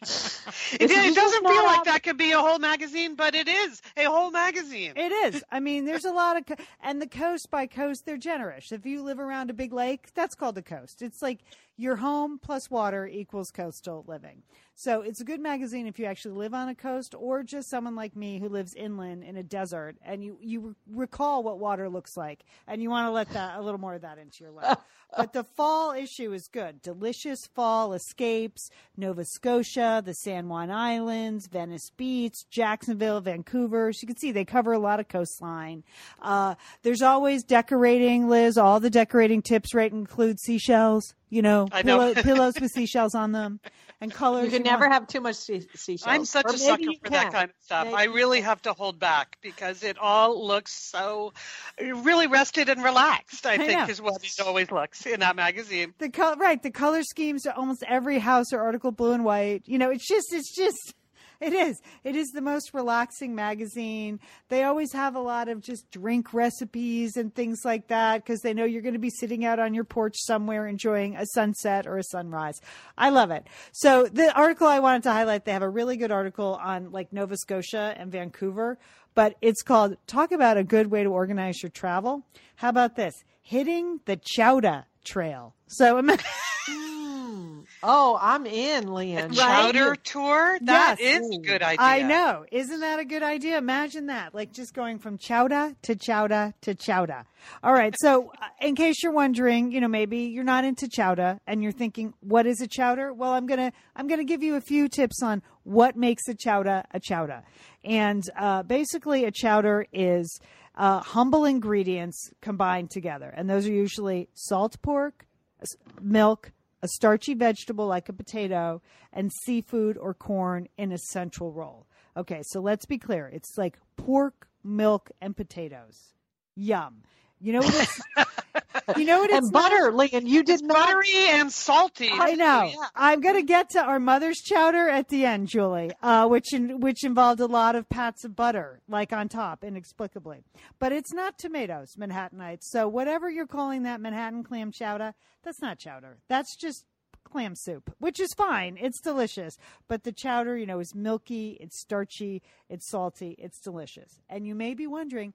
it, it doesn't feel like that could be a whole magazine, but it is a whole magazine. It is. I mean, there's a lot of, co- and the coast by coast, they're generous. If you live around a big lake, that's called the coast. It's like your home plus water equals coastal living. So it's a good magazine if you actually live on a coast or just someone like me who lives inland in a desert and you, you recall what water looks like and you want to let that a little more of that into your life. but the fall issue is good. Delicious fall escapes, Nova Scotia, the San Juan Islands, Venice Beach, Jacksonville, Vancouver. So you can see they cover a lot of coastline. Uh, there's always decorating, Liz. All the decorating tips right include seashells you know, pillow, pillows with seashells on them and colors. You can you never want. have too much seashells. I'm such or a sucker for can. that kind of stuff. Maybe. I really have to hold back because it all looks so really rested and relaxed. I, I think know. is what it always looks in that magazine. The color, right? The color schemes to almost every house or article blue and white. You know, it's just, it's just it is. It is the most relaxing magazine. They always have a lot of just drink recipes and things like that because they know you're going to be sitting out on your porch somewhere enjoying a sunset or a sunrise. I love it. So the article I wanted to highlight, they have a really good article on like Nova Scotia and Vancouver, but it's called Talk About a Good Way to Organize Your Travel. How about this? Hitting the Chowda Trail. So mm. Oh, I'm in, Lynn. Chowder tour? That yes. is a good idea. I know. Isn't that a good idea? Imagine that. Like just going from chowder to chowder to chowder. All right. So, uh, in case you're wondering, you know, maybe you're not into chowder and you're thinking, what is a chowder? Well, I'm going to I'm going to give you a few tips on what makes a chowder a chowder. And uh, basically a chowder is uh, humble ingredients combined together. And those are usually salt pork, milk, a starchy vegetable like a potato, and seafood or corn in a central roll. Okay, so let's be clear. It's like pork, milk, and potatoes. Yum. You know what it's You know what? It's and not? butter, Lian. You did It's not. buttery and salty. I know. Yeah. I'm going to get to our mother's chowder at the end, Julie, uh, which in, which involved a lot of pats of butter, like on top, inexplicably. But it's not tomatoes, Manhattanites. So whatever you're calling that Manhattan clam chowder, that's not chowder. That's just clam soup, which is fine. It's delicious. But the chowder, you know, is milky, it's starchy, it's salty, it's delicious. And you may be wondering,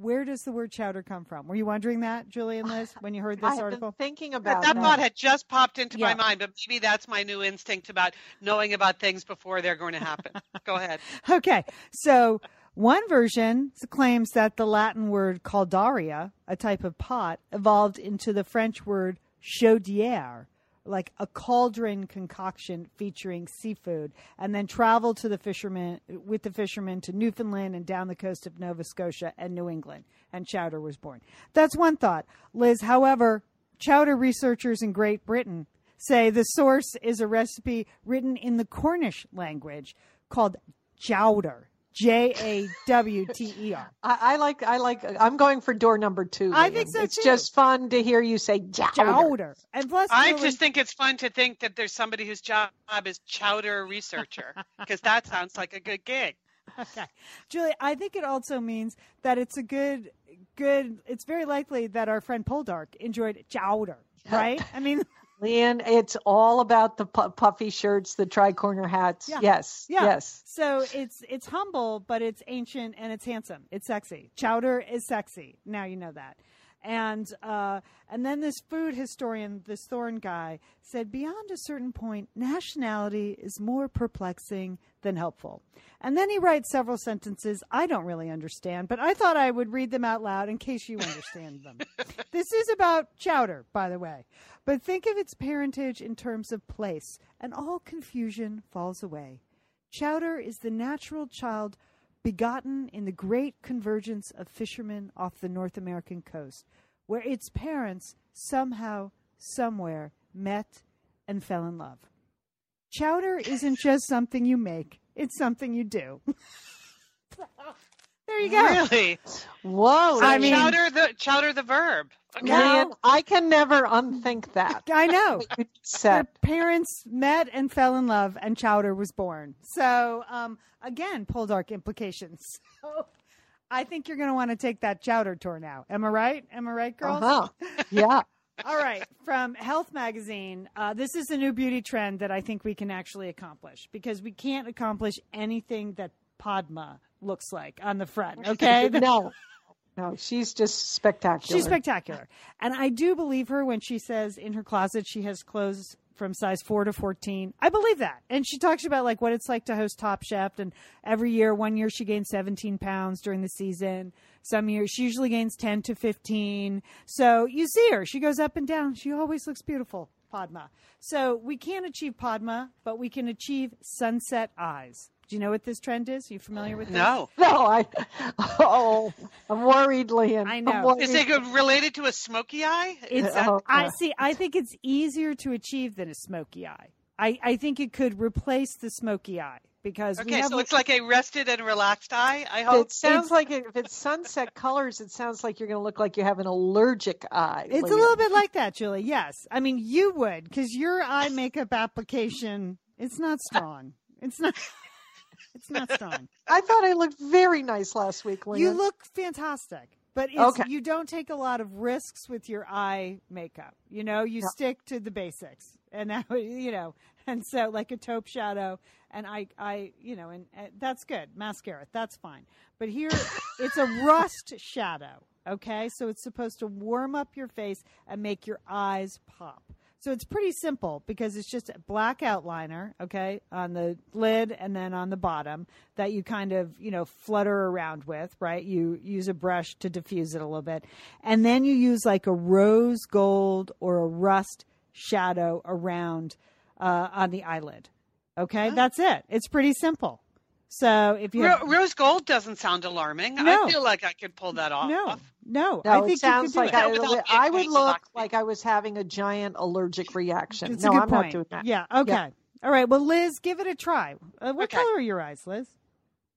where does the word chowder come from? Were you wondering that, Julie and Liz, when you heard this have article? been thinking about that that. thought had just popped into Yeah. my mind, but maybe that's my new instinct about knowing about things before they're going to happen. Go ahead. Okay, so one version claims that the Latin word caldaria, a type of pot, evolved into the French word chaudière, like a cauldron concoction featuring seafood, and then traveled to the fishermen with the fishermen to Newfoundland and down the coast of Nova Scotia and New England, and chowder was born. That's one thought, Liz. However, chowder researchers in Great Britain say the source is a recipe written in the Cornish language called jawter. J A W T E R. I, I like. I like. I'm going for door number two. I Lian. think so, It's too. just fun to hear you say chowder. Jowder. And plus, I Julie- just think it's fun to think that there's somebody whose job is chowder researcher because that sounds like a good gig. okay, Julie. I think it also means that it's a good, good. It's very likely that our friend Poldark enjoyed chowder, right? I mean, Lian, it's all about the pu- puffy shirts, the tri-corner hats. Yeah. Yes. Yeah. Yes. So it's it's humble, but it's ancient and it's handsome. It's sexy. Chowder is sexy. Now you know that. And uh, and then this food historian, this Thorn guy, said beyond a certain point, nationality is more perplexing than helpful. And then he writes several sentences I don't really understand, but I thought I would read them out loud in case you understand them. this is about chowder, by the way. But think of its parentage in terms of place, and all confusion falls away. Chowder is the natural child begotten in the great convergence of fishermen off the North American coast, where its parents somehow, somewhere met and fell in love. Chowder isn't just something you make, it's something you do. there you go. Really? Whoa. I Lian. mean- chowder the chowder the verb. Okay. Now- I can never unthink that. I know. You Their parents met and fell in love, and Chowder was born. So, um, again, Poldark implications. So, I think you're going to want to take that Chowder tour now. Am I right? Am I right, girls? Uh-huh. Yeah. All right. From Health Magazine, uh, this is a new beauty trend that I think we can actually accomplish because we can't accomplish anything that Padma looks like on the front. Okay. no. No, she's just spectacular. She's spectacular. And I do believe her when she says in her closet she has clothes from size 4 to 14. I believe that. And she talks about like what it's like to host Top Chef and every year one year she gains 17 pounds during the season. Some years she usually gains 10 to 15. So you see her, she goes up and down. She always looks beautiful, Padma. So we can't achieve Padma, but we can achieve sunset eyes. Do you know what this trend is? Are you familiar with this? No. No, I. Oh, I'm worried, Lian. I know. worried. Is it related to a smoky eye? It's Oh, I God. see. I think it's easier to achieve than a smoky eye. I, I think it could replace the smoky eye because we Okay, have so it's like a rested and relaxed eye. I hope. It sounds like it, if it's sunset colors, it sounds like you're going to look like you have an allergic eye. it's a little bit like that, Julie. Yes, I mean you would because your eye makeup application it's not strong. It's not. It's not strong. I thought I looked very nice last week, Lian. You look fantastic, but it's, Okay. you don't take a lot of risks with your eye makeup. You know, you Yeah. stick to the basics, and now you know, and so like a taupe shadow, and I, I, you know, and, and that's good. Mascara, that's fine. But here, it's a rust shadow. Okay, so it's supposed to warm up your face and make your eyes pop. So it's pretty simple because it's just a black outliner, okay, on the lid and then on the bottom that you kind of, you know, flutter around with, right? You use a brush to diffuse it a little bit. And then you use like a rose gold or a rust shadow around uh, on the eyelid. Okay, that's it. It's pretty simple. So if you have, Rose gold doesn't sound alarming. No. I feel like I could pull that off. no, no, No, I think it sounds you could like do I, it. Without I would look like I was having a giant allergic reaction. It's no, a good I'm point. not doing that. Yeah. Okay. All right. Well, Liz, give it a try. Uh, what Okay. color are your eyes, Liz?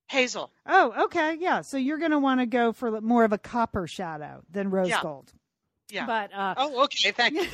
Hazel. Oh, okay. Yeah. So you're going to want to go for more of a copper shadow than rose Yeah. gold. Yeah. But uh, oh, okay. Thank you.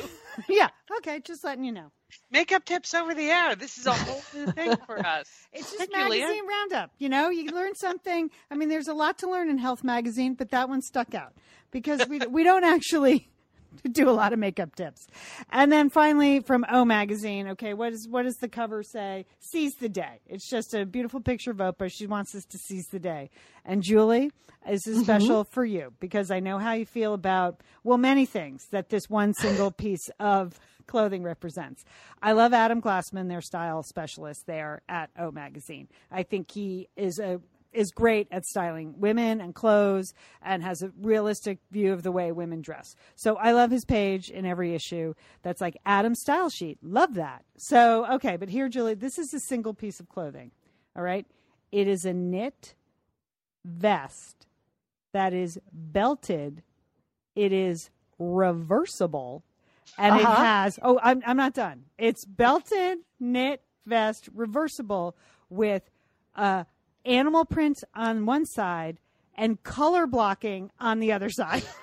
yeah, okay, just letting you know. Makeup tips over the air. This is a whole new thing for us. It's just Thank you, magazine roundup. You know, you learn something. I mean, there's a lot to learn in Health Magazine, but that one stuck out because we we don't actually do a lot of makeup tips. And then finally from O Magazine, okay, what is what does the cover say? Seize the day. It's just a beautiful picture of Oprah. She wants us to seize the day. And Julie, this is mm-hmm. special for you because I know how you feel about well many things that this one single piece of clothing represents. I love Adam Glassman, their style specialist there at O Magazine. I think he is a is great at styling women and clothes and has a realistic view of the way women dress. So I love his page in every issue. That's like Adam's Style Sheet. Love that. So, okay, but here, Julie, this is a single piece of clothing. All right. It is a knit vest that is belted. It is reversible and it Uh-huh. has, oh, I'm, I'm not done. It's belted, knit vest, reversible with uh, animal print on one side and color blocking on the other side.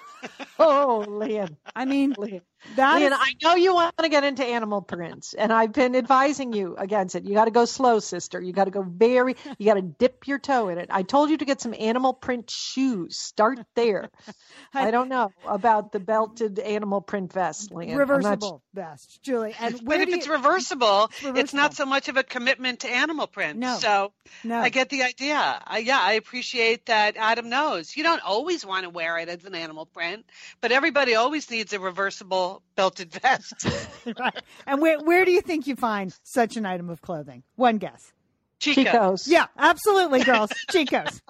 Oh, Lian. I mean, Lian. That Lian, is- I know you want to get into animal prints, and I've been advising you against it. You got to go slow, sister. You got to go very, you got to dip your toe in it. I told you to get some animal print shoes. Start there. I don't know about the belted animal print vest, Lian. I'm not reversible vest, Julie. And But where if do it's reversible, it's reversible. not so much of a commitment to animal print. No. So no, I get the idea. I, yeah, I appreciate that Adam knows. You don't always want to wear it as an animal print, but everybody always needs a reversible belted vest. right. And where where do you think you find such an item of clothing? One guess. Chico. Chico's. Yeah, absolutely, girls. Chico's.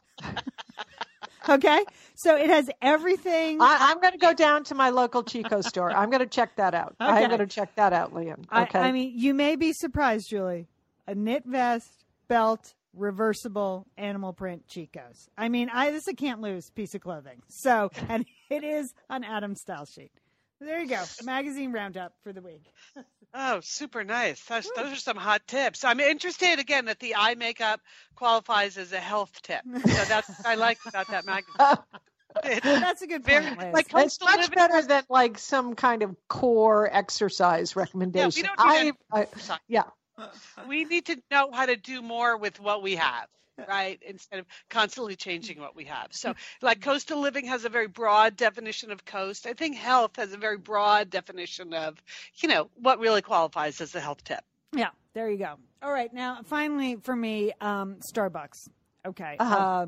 okay, so it has everything. I, I'm going to go down to my local Chico store. I'm going to check that out. Okay. I'm going to check that out, Lian. Okay. I, I mean, you may be surprised, Julie. A knit vest, belt, reversible animal print Chicos. I mean, I this is a can't lose piece of clothing. So, and it is an Adam style sheet. There you go. Magazine roundup for the week. Oh, super nice. Those, those are some hot tips. I'm interested again that the eye makeup qualifies as a health tip. So that's what I like about that magazine. It's That's a good very point, Liz. like it's much living. better than like some kind of core exercise recommendation. don't I, I, yeah. we need to know how to do more with what we have right instead of constantly changing what we have so like coastal living has a very broad definition of coast i think health has a very broad definition of you know what really qualifies as a health tip Yeah, there you go. All right, now finally for me, um, Starbucks. Okay. Uh-huh. Uh,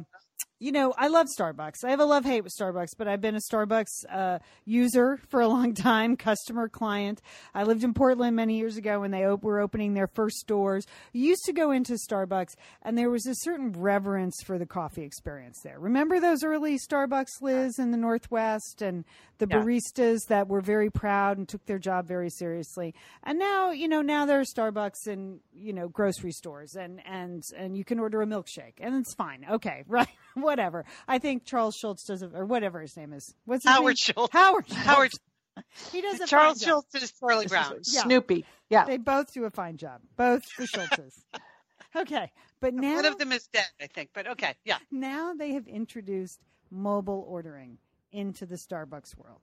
you know, I love Starbucks. I have a love hate with Starbucks, but I've been a Starbucks uh, user for a long time, customer, client. I lived in Portland many years ago when they op- were opening their first stores. You used to go into Starbucks, and there was a certain reverence for the coffee experience there. Remember those early Starbucks, Liz, in the Northwest, and the Yeah. baristas that were very proud and took their job very seriously. And now, you know, now there are Starbucks in you know grocery stores, and and and you can order a milkshake, and it's fine. Okay, right, whatever. I think Charles Schultz does, a, or whatever his name is. What's his Howard name? Schultz. Howard. Schultz. Howard He does a Charles fine job. Schultz is Charlie Brown. Yeah. Snoopy. Yeah. They both do a fine job. Both the Schultzes. okay, but now One of them is dead, I think. But okay, yeah. now they have introduced mobile ordering into the Starbucks world.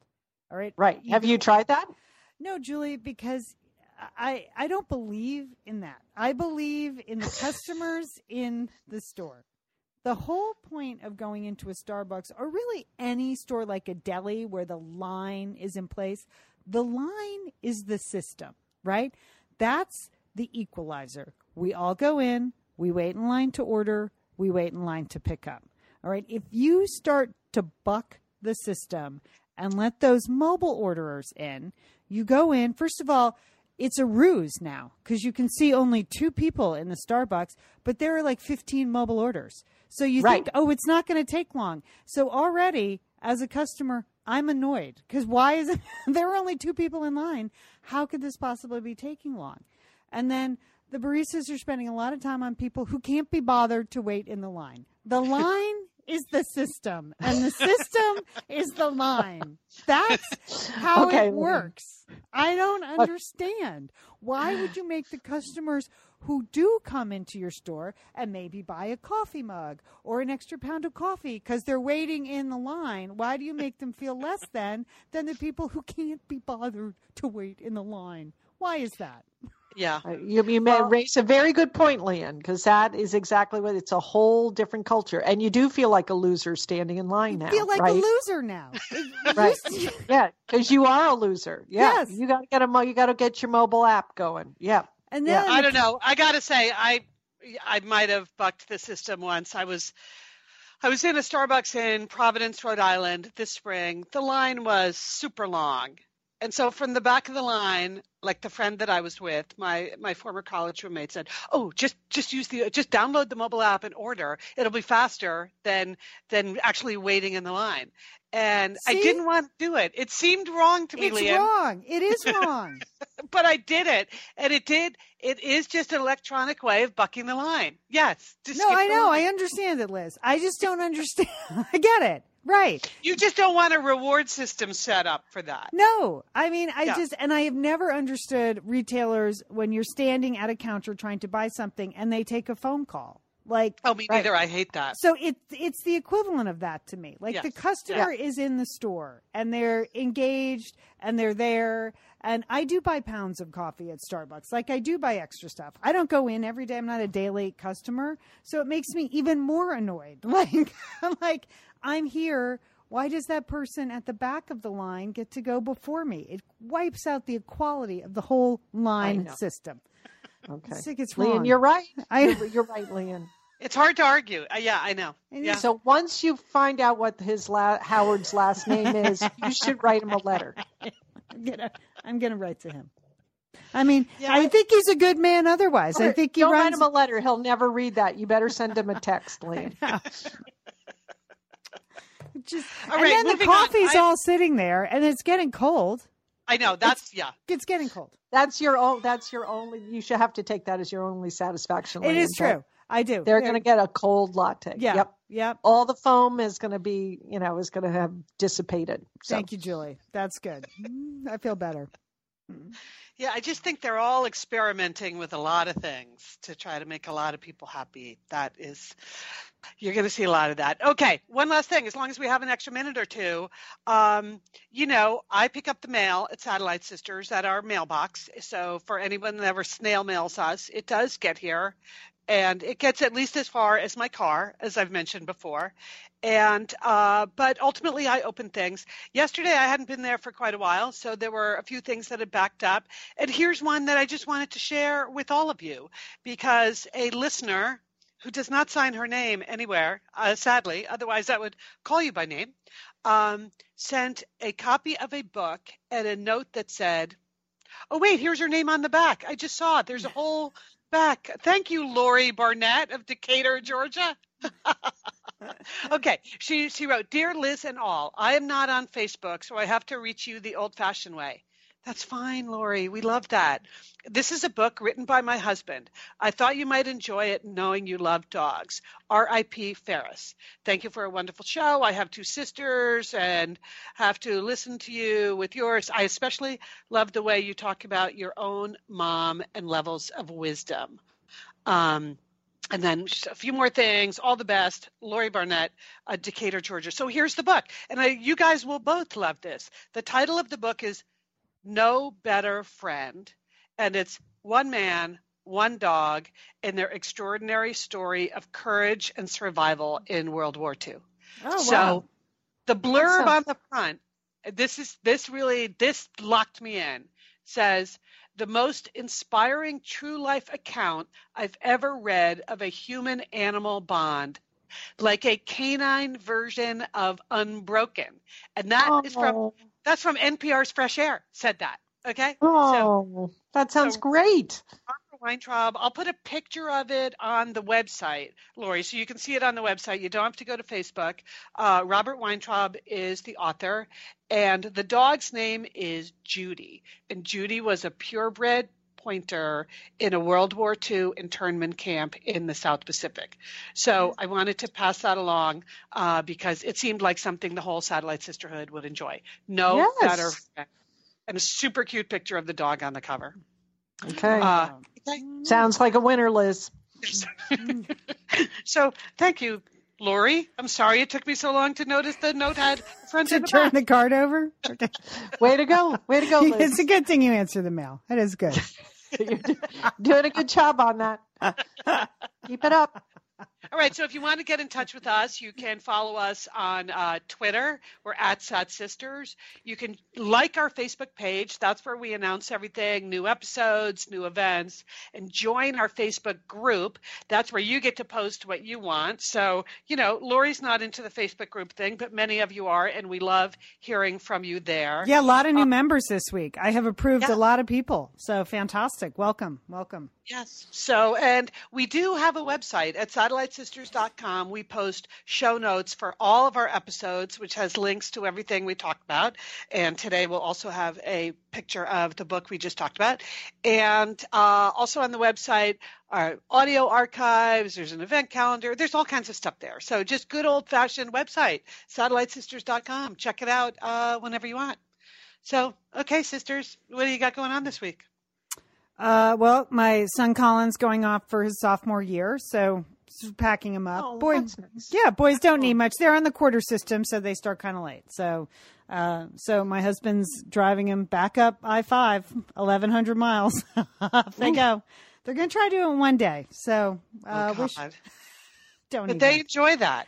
All right. Right. Have you tried that? No, Julie, because I I don't believe in that. I believe in the customers in the store. The whole point of going into a Starbucks or really any store like a deli where the line is in place, the line is the system, right? That's the equalizer. We all go in, we wait in line to order, we wait in line to pick up. All right. If you start to buck the system and let those mobile orderers in, you go in. First of all, it's a ruse now because you can see only two people in the Starbucks, but there are like 15 mobile orders. So you Right. think, oh, it's not going to take long. So already, as a customer, I'm annoyed because why is it? there are only two people in line. How could this possibly be taking long? And then the baristas are spending a lot of time on people who can't be bothered to wait in the line. The line is the system, and the system is the line. That's how Okay, it works. I don't understand. Why would you make the customers who do come into your store and maybe buy a coffee mug or an extra pound of coffee because they're waiting in the line. Why do you make them feel less than than the people who can't be bothered to wait in the line? Why is that? Yeah. Uh, You, you may Well- raise a very good point, Lian, because that is exactly what it's a whole different culture. And you do feel like a loser standing in line now. feel like right? a loser now. Right. Yeah, because you are a loser. Yeah. Yes. You got to get a you got to get your mobile app going. Yeah. And Yeah. I don't know. I gotta say, I I might have bucked the system once. I was I was in a Starbucks in Providence, Rhode Island this spring. The line was super long. And so from the back of the line, like the friend that I was with, my my former college roommate said, "Oh, just just use the just download the mobile app and order. It'll be faster than than actually waiting in the line." And I didn't want to do it. It seemed wrong to me, it's Lian wrong. It is wrong. but I did it, and it did. It is just an electronic way of bucking the line. Yes. no, I know. line. I understand it, Liz. I just don't understand. I get it. Right. You just don't want a reward system set up for that. No, I mean, I Yeah. just, and I have never understood retailers when you're standing at a counter trying to buy something and they take a phone call. Like, Oh, me Right. neither. I hate that. so it, it's the equivalent of that to me. Like Yes. the customer is in the store and they're engaged and they're there. And I do buy pounds of coffee at Starbucks. Like I do buy extra stuff. I don't go in every day. I'm not a daily customer. So it makes me even more annoyed. Like, I'm like, I'm here. Why does that person at the back of the line get to go before me? It wipes out the equality of the whole line system. Okay. I think it's Lian, wrong. you're right. I- You're, you're right, Lian. It's hard to argue. Uh, yeah, I know. Yeah. So once you find out what his la- Howard's last name is, you should write him a letter. I'm gonna I'm gonna write to him. I mean, Yeah, I I- think he's a good man. Otherwise, I think he don't write him a letter. He'll never read that. You better send him a text, Lian. Just, All and right, then the moving on. coffee's I- all sitting there, and it's getting cold. I know. That's yeah. It's getting cold. That's your own. That's your only. You should have to take that as your only satisfaction. It Lian, is but true. I do. They're going to get a cold latte. Yeah. Yep. Yep. All the foam is going to be, you know, is going to have dissipated. So. Thank you, Julie. That's good. Mm, I feel better. Yeah, I just think they're all experimenting with a lot of things to try to make a lot of people happy. That is, you're going to see a lot of that. Okay, one last thing. As long as we have an extra minute or two, um, you know, I pick up the mail at Satellite Sisters at our mailbox. So for anyone that ever snail mails us, it does get here. And it gets at least as far as my car, as I've mentioned before. And, uh, but ultimately I open things. Yesterday I hadn't been there for quite a while, so there were a few things that had backed up. And here's one that I just wanted to share with all of you because a listener who does not sign her name anywhere, uh, sadly, otherwise I would call you by name, um, sent a copy of a book and a note that said, Oh, wait, here's her name on the back. I just saw it. There's a whole back. Thank you, Lorie Barnett of Decatur, Georgia. okay, she she wrote, "Dear Liz and all, I am not on Facebook, so I have to reach you the old-fashioned way." That's fine, Lorie. We love that. This is a book written by my husband. I thought you might enjoy it knowing you love dogs. R.I.P. Ferris. Thank you for a wonderful show. I have two sisters and have to listen to you with yours. I especially love the way you talk about your own mom and levels of wisdom. Um, and then a few more things. All the best, Lorie Barnett, uh, Decatur, Georgia. So here's the book, and I, you guys will both love this. The title of the book is "No Better Friend," and it's one man, one dog, and their extraordinary story of courage and survival in World War II. Oh, So wow. the blurb on the front, this is this really this locked me in. Says the most inspiring true life account I've ever read of a human animal bond, like a canine version of Unbroken, and that is from Oh, that's from NPR's Fresh Air. Said that. Okay. So oh, that sounds so- great. Robert Weintraub. I'll put a picture of it on the website, Lorie, so you can see it on the website. You don't have to go to Facebook. Uh, Robert Weintraub is the author, and the dog's name is Judy. And Judy was a purebred pointer in a World War II internment camp in the South Pacific. So I wanted to pass that along uh, because it seemed like something the whole Satellite Sisterhood would enjoy. No Yes. better. And a super cute picture of the dog on the cover. Okay. Uh, Sounds like a winner, Liz. so thank you, Lorie. I'm sorry it took me so long to notice the note had front to and the turn back. the card over. Way to go. Way to go, Liz. it's a good thing you answer the mail. That is good. You're do- doing a good job on that. Keep it up. All right, so if you want to get in touch with us, you can follow us on uh, Twitter. We're at Sat Sisters. You can like our Facebook page. That's where we announce everything new episodes, new events, and join our Facebook group. That's where you get to post what you want. So, you know, Lorie's not into the Facebook group thing, but many of you are, and we love hearing from you there. Yeah, a lot of new members this week. I have approved Yeah. a lot of people. So fantastic. Welcome. Welcome. Yes. So, and we do have a website at satellitesisters.com. We post show notes for all of our episodes, which has links to everything we talked about. And today we'll also have a picture of the book we just talked about. And uh, also on the website, our audio archives, there's an event calendar, there's all kinds of stuff there. So, just good old fashioned website, satellitesisters.com. Check it out uh, whenever you want. So, okay, sisters, what do you got going on this week? Uh, well, my son Colin's going off for his sophomore year, so packing them up. Oh, Boy, that's nice. yeah, boys don't need much. They're on the quarter system, so they start kind of late. So, uh, so my husband's driving them back up I five, eleven hundred miles. They go. They're going to try to do it in one day. So, uh, oh, wish, don't But they enjoy that.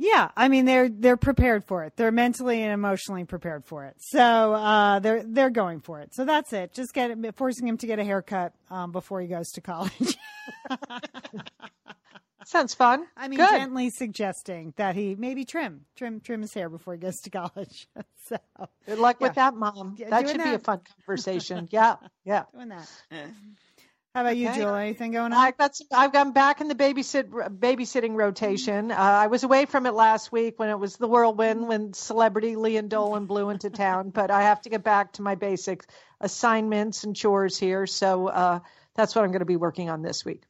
Yeah, I mean they're they're prepared for it. They're mentally and emotionally prepared for it. So uh, they're they're going for it. So that's it. Just get forcing him to get a haircut um, before he goes to college. Sounds fun. I mean, Good. gently suggesting that he maybe trim trim trim his hair before he goes to college. so Good luck with that, Mom. Yeah, that should be a fun conversation. yeah, yeah. doing that. How about you, Okay. Jill? Anything going on? I've got some, I've gone back in the babysit babysitting rotation. Uh, I was away from it last week when it was the whirlwind when celebrity Lian Dolan blew into town, but I have to get back to my basic assignments and chores here. So uh, that's what I'm going to be working on this week.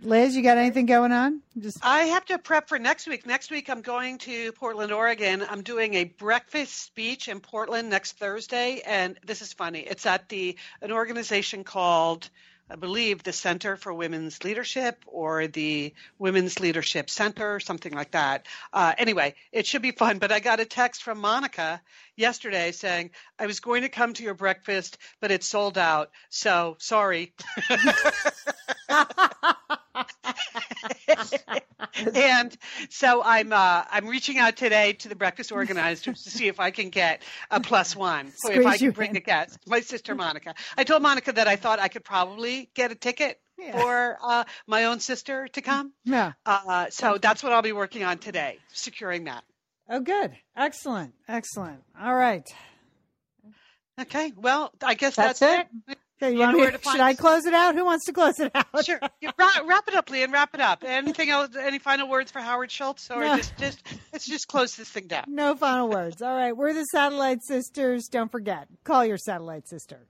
Liz, you got anything going on? Just I have to prep for next week. Next week, I'm going to Portland, Oregon. I'm doing a breakfast speech in Portland next Thursday, and this is funny. It's at the an organization called, I believe, the Center for Women's Leadership or the Women's Leadership Center, something like that. Uh, anyway, it should be fun. But I got a text from Monica yesterday saying I was going to come to your breakfast, but it's sold out. So sorry. and so I'm uh, I'm reaching out today to the breakfast organizers to see if I can get a plus one. So if I can bring in. a guest, my sister Monica. I told Monica that I thought I could probably get a ticket Yeah. for uh, my own sister to come. yeah. Uh, so that's what I'll be working on today, securing that. Oh, good. Excellent. Excellent. All right. Okay. Well, I guess That's that's, it. Okay, you You want me where to, to find should I close it out? Who wants to close it out? Sure. Wrap, wrap it up, Lian. Wrap it up. Anything else? Any final words for Howard Schultz, or No. just just let's just close this thing down. No final words. All right. We're the Satellite Sisters. Don't forget, call your Satellite Sister.